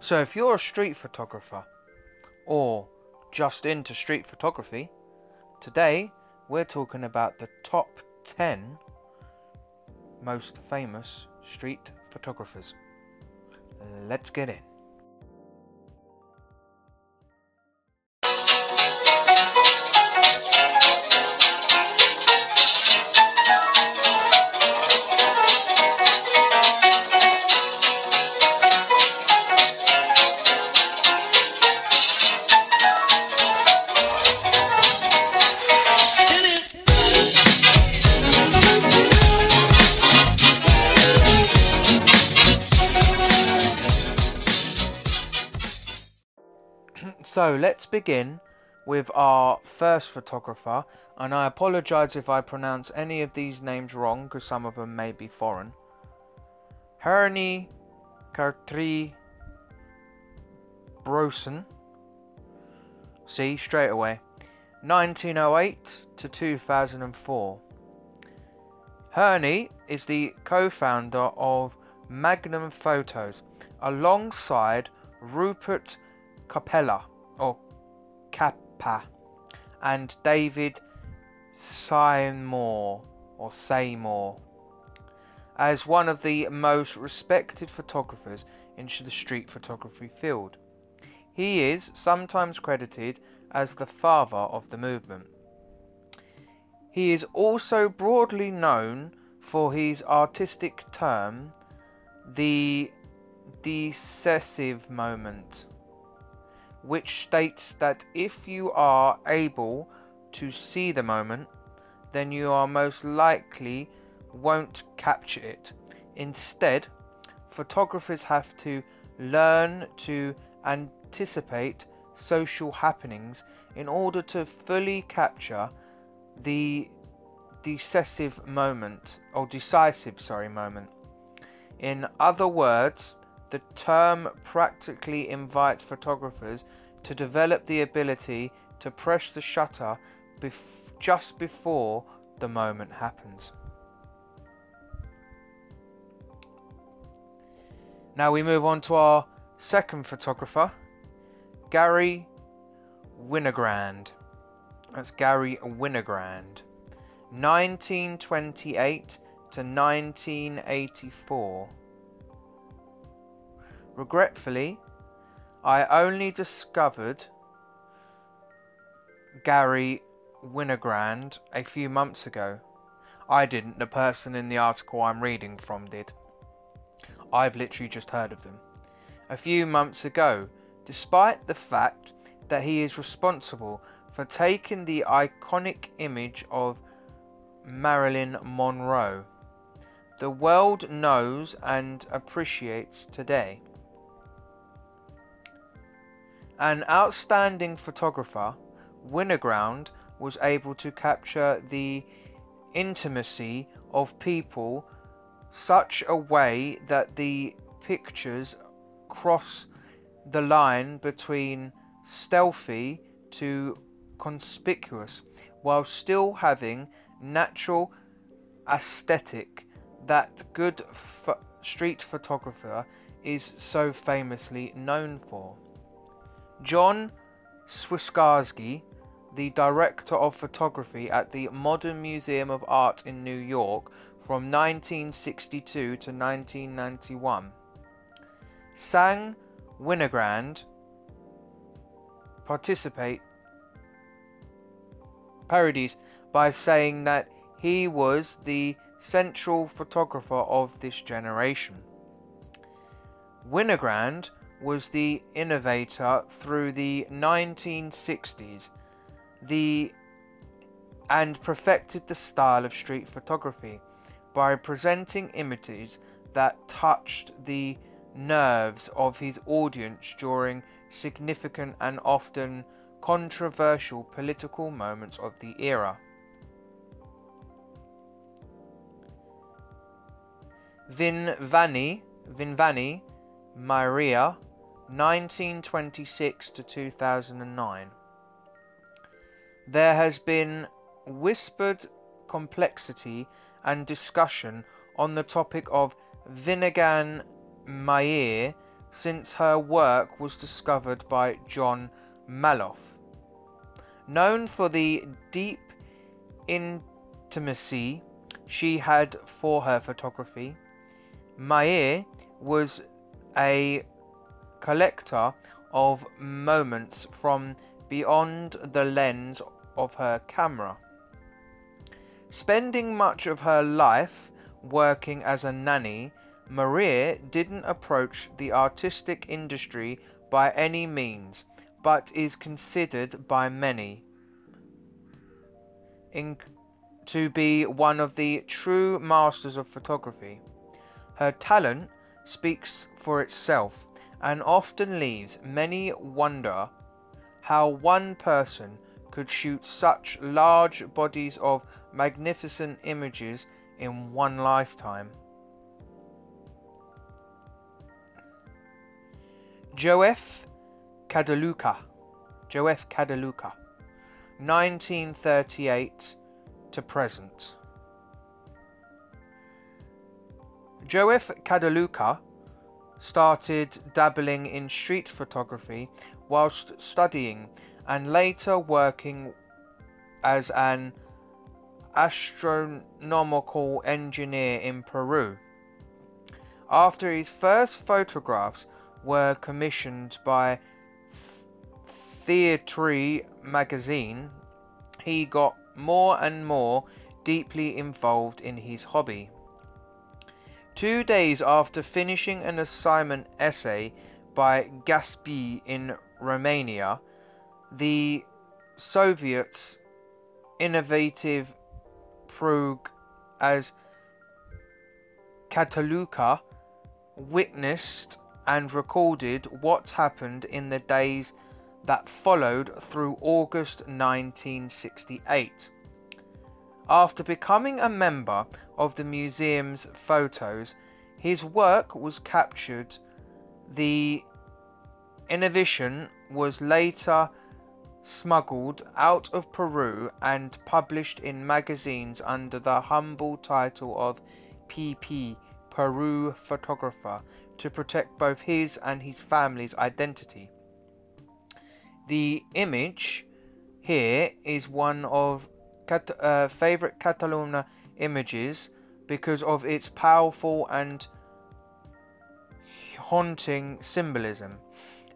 So, if you're a street photographer or just into street photography, today we're talking about the top 10 most famous street photographers. Let's get in. So let's begin with our first photographer, and I apologise if I pronounce any of these names wrong because some of them may be foreign. Hernie Cartry Brosen. See, straight away. 1908 to 2004. Hernie is the co founder of Magnum Photos alongside Rupert Capella Kappa and David Seymour or Seymour as one of the most respected photographers in the street photography field. He is sometimes credited as the father of the movement. He is also broadly known for his artistic term, the decisive moment which states that if you are able to see the moment, then you are most likely won't capture it. Instead, photographers have to learn to anticipate social happenings in order to fully capture the decisive moment or decisive sorry moment in other words the term practically invites photographers to develop the ability to press the shutter bef- just before the moment happens. Now we move on to our second photographer, Gary Winogrand. That's Gary Winogrand. 1928 to 1984. Regretfully, I only discovered Gary Winogrand a few months ago. I didn't, the person in the article I'm reading from did. I've literally just heard of them. A few months ago, despite the fact that he is responsible for taking the iconic image of Marilyn Monroe, the world knows and appreciates today. An outstanding photographer, Winogrand was able to capture the intimacy of people such a way that the pictures cross the line between stealthy to conspicuous while still having natural aesthetic that good street photographer is so famously known for. John Swikarski, the director of photography at the Modern Museum of Art in New York from 1962 to 1991, sang Winogrand participate parodies by saying that he was the central photographer of this generation. Winogrand was the innovator through the 1960s the and perfected the style of street photography by presenting images that touched the nerves of his audience during significant and often controversial political moments of the era. Vinvani, Vinvani Maria 1926 to 2009. There has been whispered complexity and discussion on the topic of Vinagan Maier since her work was discovered by John Maloof. Known for the deep intimacy she had for her photography, Maier was a collector of moments from beyond the lens of her camera. Spending much of her life working as a nanny, Maria didn't approach the artistic industry by any means, but is considered by many to be one of the true masters of photography. Her talent speaks for itself and often leaves many wonder how one person could shoot such large bodies of magnificent images in one lifetime. Joef Kadaluka, Joef Kadaluka, 1938 to present. Joef Kadaluka started dabbling in street photography whilst studying and later working as an astronomical engineer in Peru. After his first photographs were commissioned by Theatre magazine, he got more and more deeply involved in his hobby. Two days after finishing an assignment essay by Gaspi in Romania, the Soviets' innovative Prague as Kataluka witnessed and recorded what happened in the days that followed through August 1968. After becoming a member of the museum's photos, his work was captured. The innovation was later smuggled out of Peru and published in magazines under the humble title of PP Peru Photographer to protect both his and his family's identity. The image here is one of cat- uh, favorite Cataluna images because of its powerful and haunting symbolism.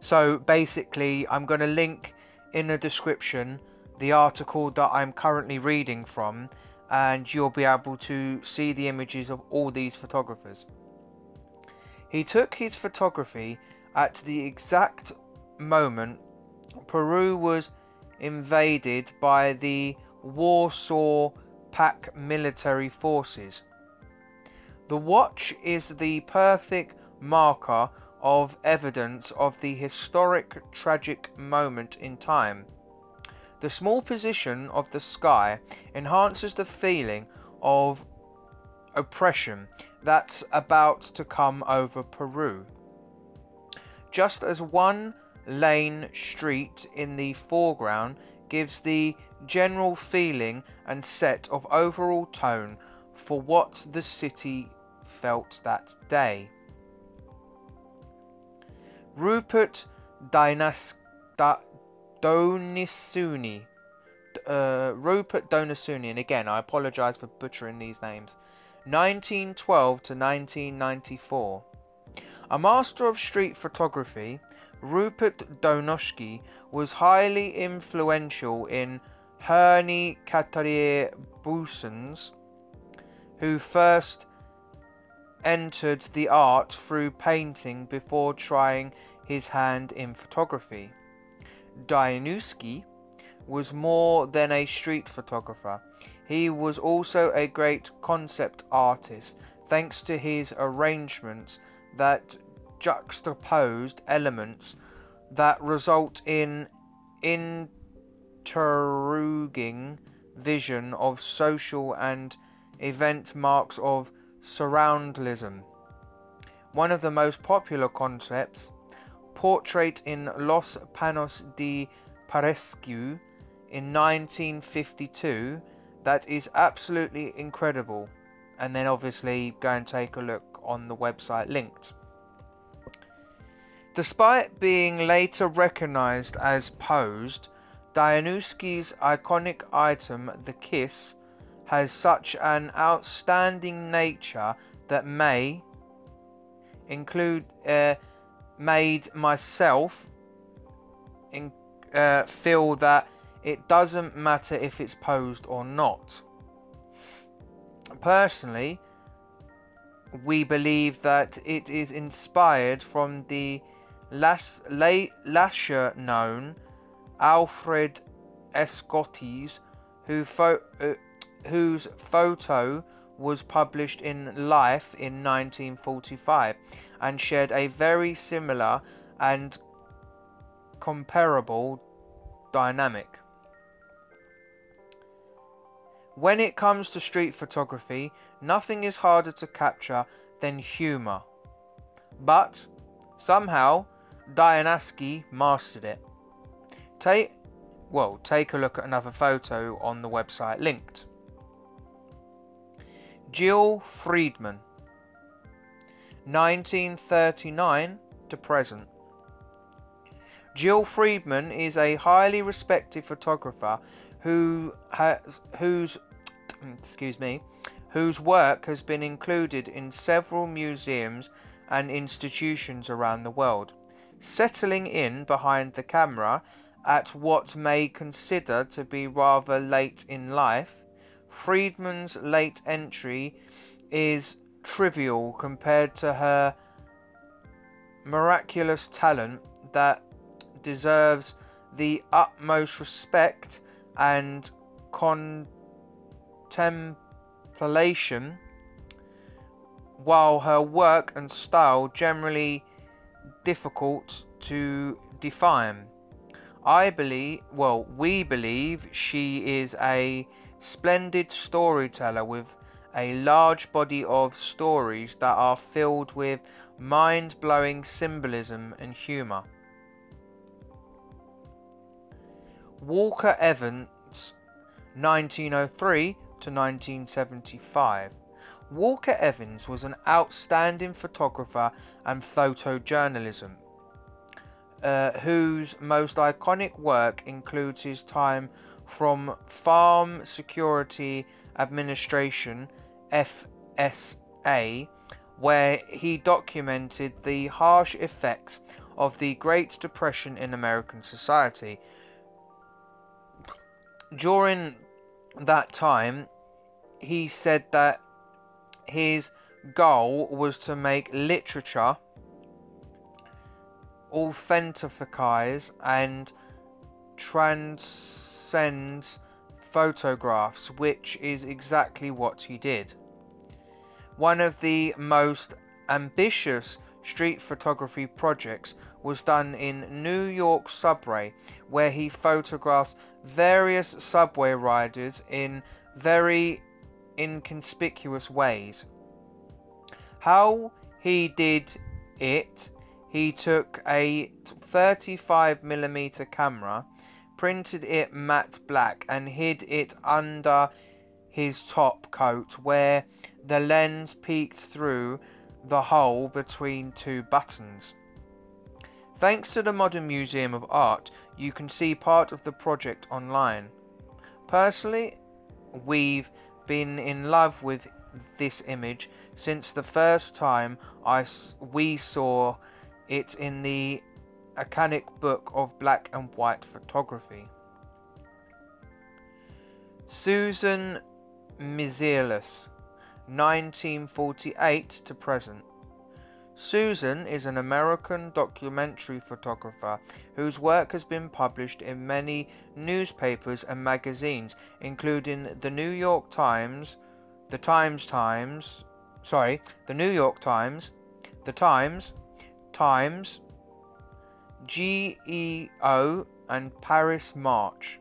So basically, I'm going to link in the description the article that I'm currently reading from, and you'll be able to see the images of all these photographers. He took his photography at the exact moment Peru was invaded by the Warsaw Pact military forces. The watch is the perfect marker of evidence of the historic tragic moment in time. The small position of the sky enhances the feeling of oppression that's about to come over Peru. Just as one lane street in the foreground gives the general feeling and set of overall tone for what the city felt that day. Rupert Dinas, da, Donisuni. Uh, Rupert Donisuni, and again, I apologise for butchering these names. 1912 to 1994. A master of street photography, Rupert Donoshky was highly influential in Hernie Catarier Buissons, who first entered the art through painting before trying his hand in photography. Dianowski was more than a street photographer. He was also a great concept artist, thanks to his arrangements that juxtaposed elements that result in interroging vision of social and event marks of surroundlism. One of the most popular concepts, Portrait in Los Panos de Parescu in 1952, that is absolutely incredible. And then obviously go and take a look on the website linked. Despite being later recognized as posed, Dianowski's iconic item, the kiss, has such an outstanding nature that may include uh, made myself in, uh, feel that it doesn't matter if it's posed or not. Personally, we believe that it is inspired from the Lasher known Alfred Escottes, who uh, whose photo was published in Life in 1945 and shared a very similar and comparable dynamic. When it comes to street photography, nothing is harder to capture than humour. But somehow, Dianowski mastered it. Take, well, take a look at another photo on the website linked. Jill Freedman, 1939 to present. Jill Freedman is a highly respected photographer who has whose excuse me whose work has been included in several museums and institutions around the world. Settling in behind the camera at what may consider to be rather late in life, Freedman's late entry is trivial compared to her miraculous talent that deserves the utmost respect and contemplation, while her work and style generally difficult to define. I believe, well, we believe she is a splendid storyteller with a large body of stories that are filled with mind blowing symbolism and humour. Walker Evans, 1903 to 1975. Walker Evans was an outstanding photographer and photojournalism, uh, whose most iconic work includes his time from Farm Security Administration FSA, where he documented the harsh effects of the Great Depression in American society. During that time, he said that his goal was to make literature authentikize and transcends photographs, which is exactly what he did. One of the most ambitious street photography projects was done in New York subway, where he photographs various subway riders in very inconspicuous ways. How he did it, he took a 35mm camera, printed it matte black, and hid it under his top coat where the lens peeked through the hole between two buttons. Thanks to the Modern Museum of Art, you can see part of the project online. Personally, we've been in love with this image since the first time I, we saw it in the Acanic Book of Black and White Photography. Susan Meiselas, 1948 to present. Susan is an American documentary photographer whose work has been published in many newspapers and magazines, including the New York Times, the Times Times, sorry, the New York Times, the Times, Times, GEO, and Paris Match.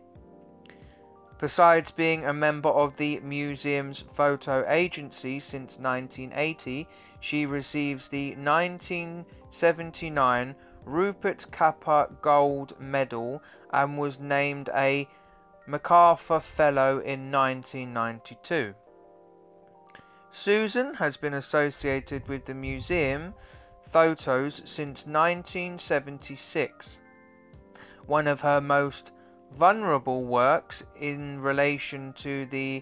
Besides being a member of the museum's photo agency since 1980, she receives the 1979 Rupert Capa Gold Medal and was named a MacArthur Fellow in 1992. Susan has been associated with the museum photos since 1976. One of her most vulnerable works in relation to the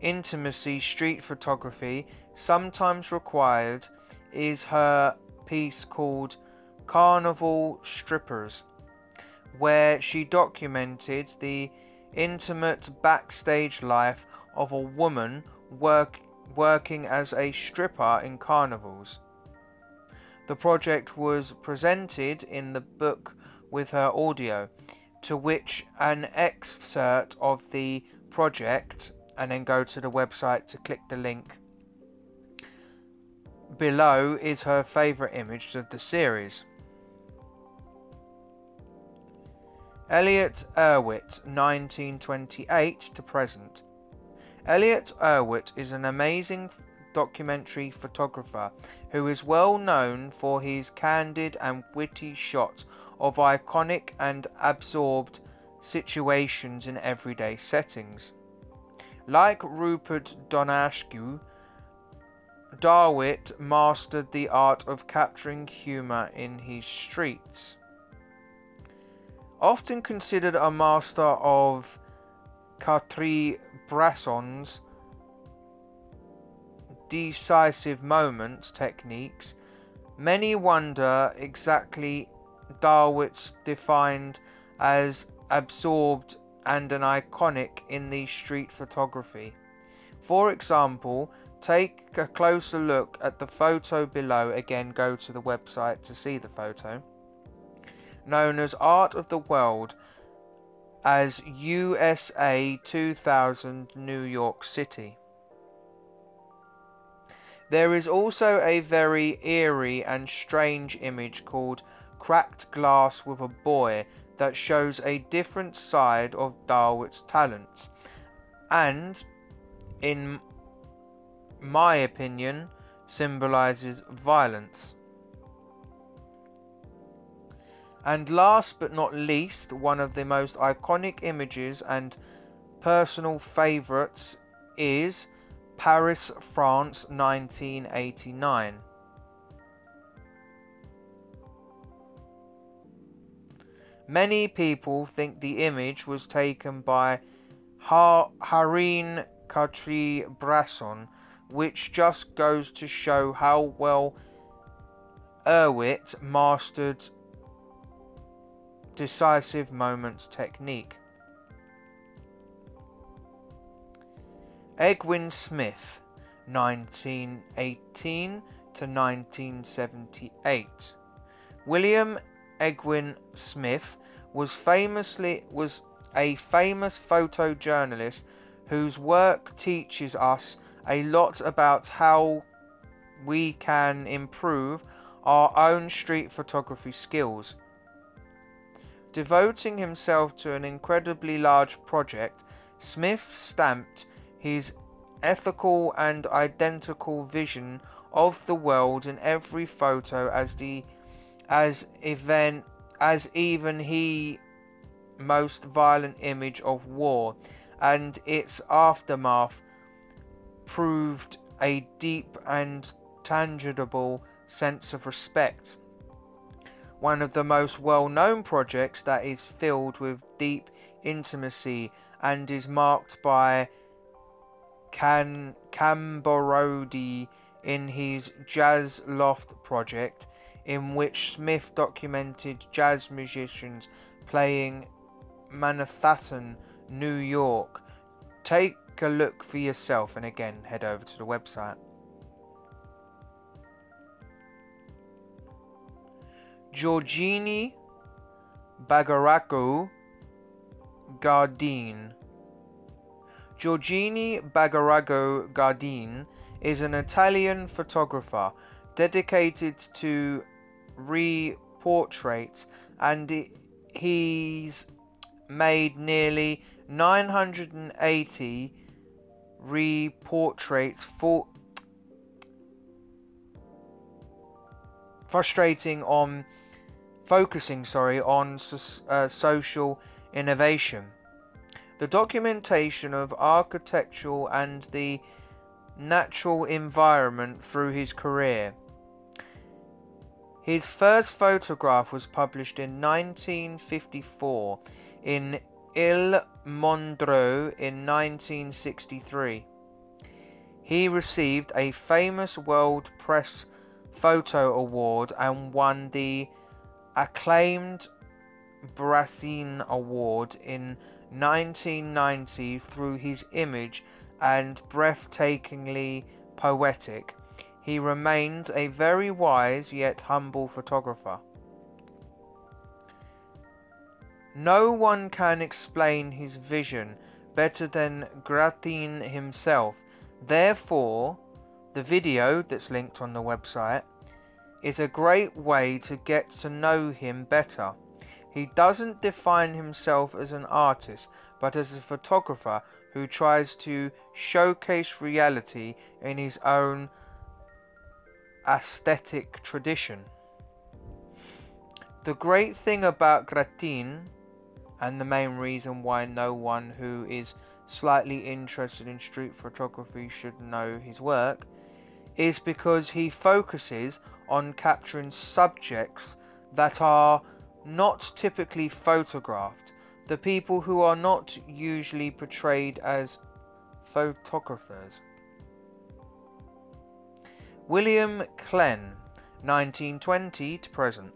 intimacy street photography sometimes required is her piece called Carnival Strippers, where she documented the intimate backstage life of a woman work, working as a stripper in carnivals. The project was presented in the book with her audio, to which an excerpt of the project, and then go to the website to click the link. Below is her favourite image of the series. Elliott Erwitt, 1928 to present. Elliott Erwitt is an amazing documentary photographer who is well known for his candid and witty shots of iconic and absorbed situations in everyday settings. Like Rupert Donascu, Darwitt mastered the art of capturing humour in his streets. Often considered a master of Cartier-Bresson's decisive moments techniques, many wonder exactly Darwitt's defined as absorbed and an iconic in the street photography. For example, take a closer look at the photo below. Again, go to the website to see the photo known as Art of the World as USA 2000 New York City. There is also a very eerie and strange image called Cracked Glass with a Boy that shows a different side of Darwitt's talents and, in my opinion, symbolizes violence. And last but not least, one of the most iconic images and personal favourites is Paris, France, 1989. Many people think the image was taken by Har- Harine Cartier-Bresson, which just goes to show how well Erwitt mastered decisive moments technique. Egwin Smith, 1918 to 1978. William Egwin Smith was famously was a famous photojournalist whose work teaches us a lot about how we can improve our own street photography skills. Devoting himself to an incredibly large project, Smith stamped his ethical and identical vision of the world in every photo as the as event as even he most violent image of war and its aftermath proved a deep and tangible sense of respect one of the most well known projects that is filled with deep intimacy and is marked by Can Camborodi in his Jazz Loft project, in which Smith documented jazz musicians playing Manhattan, New York. Take a look for yourself and again head over to the website. Giorgini Bagaracco Gardin. Giorgini Bagaracco Gardin is an Italian photographer dedicated to re-portraits and he's made nearly 980 re-portraits for frustrating on focusing sorry on uh, social innovation the documentation of architectural and the natural environment through his career His first photograph was published in 1954 in Il Mondo in 1963. He received a famous World Press Photo Award and won the acclaimed Brazin Award in 1990 through his image and breathtakingly poetic. He remains a very wise yet humble photographer. No one can explain his vision better than Gratin himself. Therefore, the video that's linked on the website is a great way to get to know him better. He doesn't define himself as an artist, but as a photographer who tries to showcase reality in his own aesthetic tradition. The great thing about Gratin, and the main reason why no one who is slightly interested in street photography should know his work, is because he focuses on capturing subjects that are not typically photographed, the people who are not usually portrayed as photographers. William Klen, 1920 to present.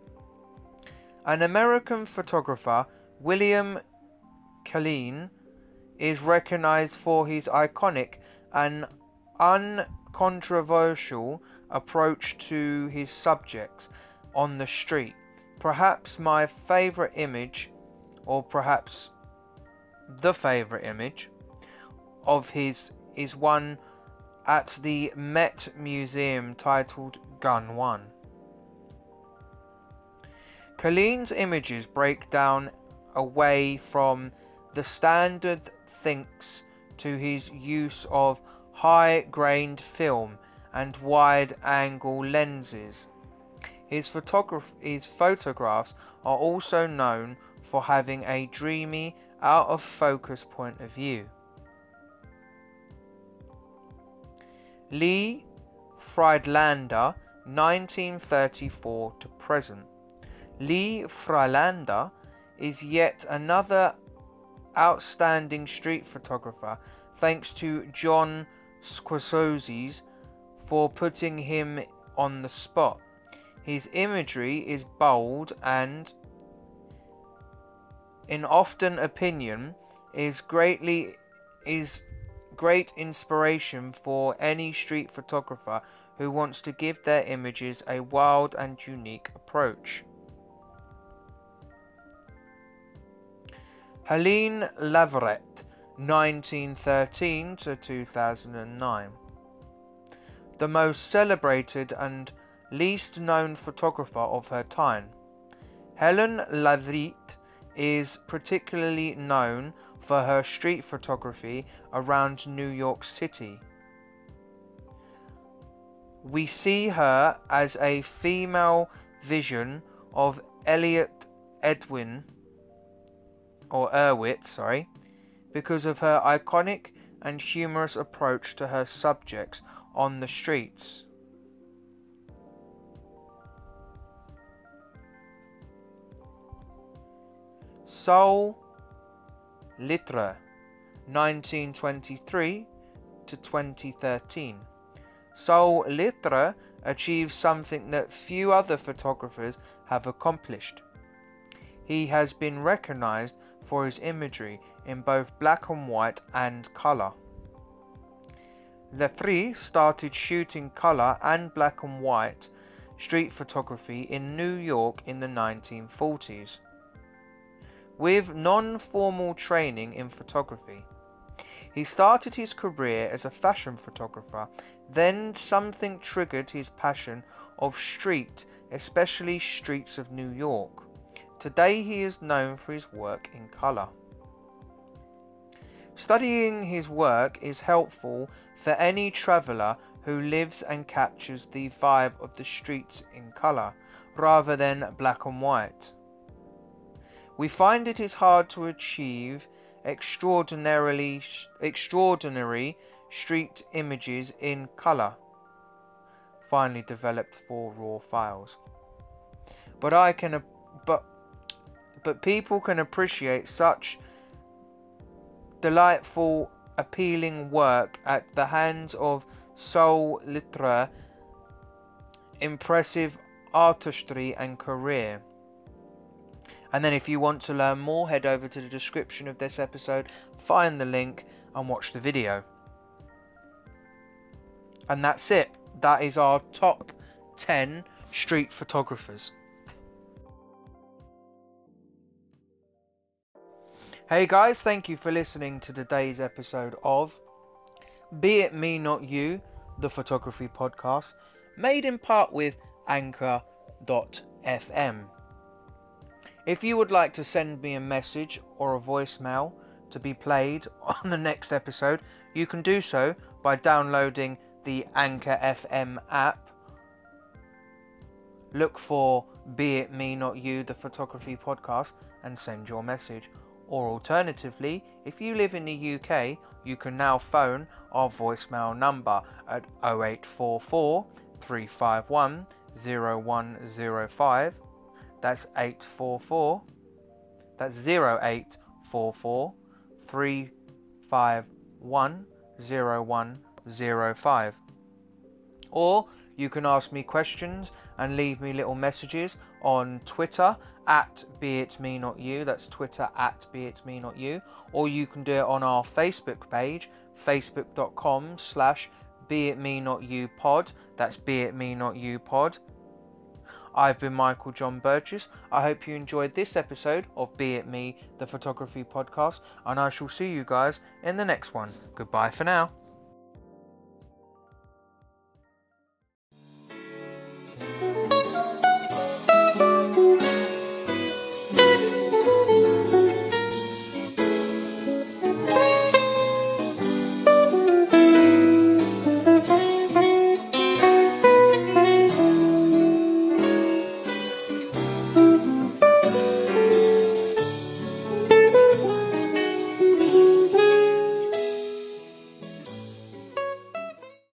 An American photographer, William Kleen, is recognized for his iconic and uncontroversial approach to his subjects on the street. Perhaps my favorite image, or perhaps the favorite image of his, is one at the Met Museum titled Gun One. Colleen's images break down away from the standard thinks to his use of high grained film and wide angle lenses. His, photograph- his photographs are also known for having a dreamy, out of focus point of view. Lee Friedlander, 1934 to present. Lee Friedlander is yet another outstanding street photographer, thanks to John Squasozes for putting him on the spot. His imagery is bold and, in often opinion, is greatly is great inspiration for any street photographer who wants to give their images a wild and unique approach. Helene Leverett, 1913 to 2009. The most celebrated and least known photographer of her time. Helen Leverett is particularly known for her street photography around New York City. We see her as a female vision of Elliot Edwin or Erwitt, sorry, because of her iconic and humorous approach to her subjects on the streets. Sol Littre, 1923 to 2013. Sol Littre achieved something that few other photographers have accomplished. He has been recognized for his imagery in both black and white and color. Lettre started shooting color and black and white street photography in New York in the 1940s. With non formal training in photography, he started his career as a fashion photographer, then something triggered his passion of street, especially streets of New York. Today he is known for his work in colour. Studying his work is helpful for any traveller who lives and captures the vibe of the streets in colour rather than black and white. We find it is hard to achieve extraordinarily extraordinary street images in colour, finally developed for raw files. but I can but but people can appreciate such delightful appealing work at the hands of Sol Litra impressive artistry and career. And then, if you want to learn more, head over to the description of this episode, find the link, and watch the video. And that's it. That is our top 10 street photographers. Hey guys, thank you for listening to today's episode of Be It Me Not You, the photography podcast, made in part with Anchor.fm. If you would like to send me a message or a voicemail to be played on the next episode, you can do so by downloading the Anchor FM app. Look for Be It Me Not You, the photography podcast, and send your message. Or alternatively, if you live in the UK, you can now phone our voicemail number at 0844 351 0105. That's 844. That's 0844 351 0105. Or you can ask me questions and leave me little messages on Twitter at be it me not you that's twitter at be it me not you or you can do it on our facebook page facebook.com slash be it me not you pod that's be it me not you pod I've been Michael John Burgess. I hope you enjoyed this episode of Be It Me, the photography podcast, and I shall see you guys in the next one. Goodbye for now.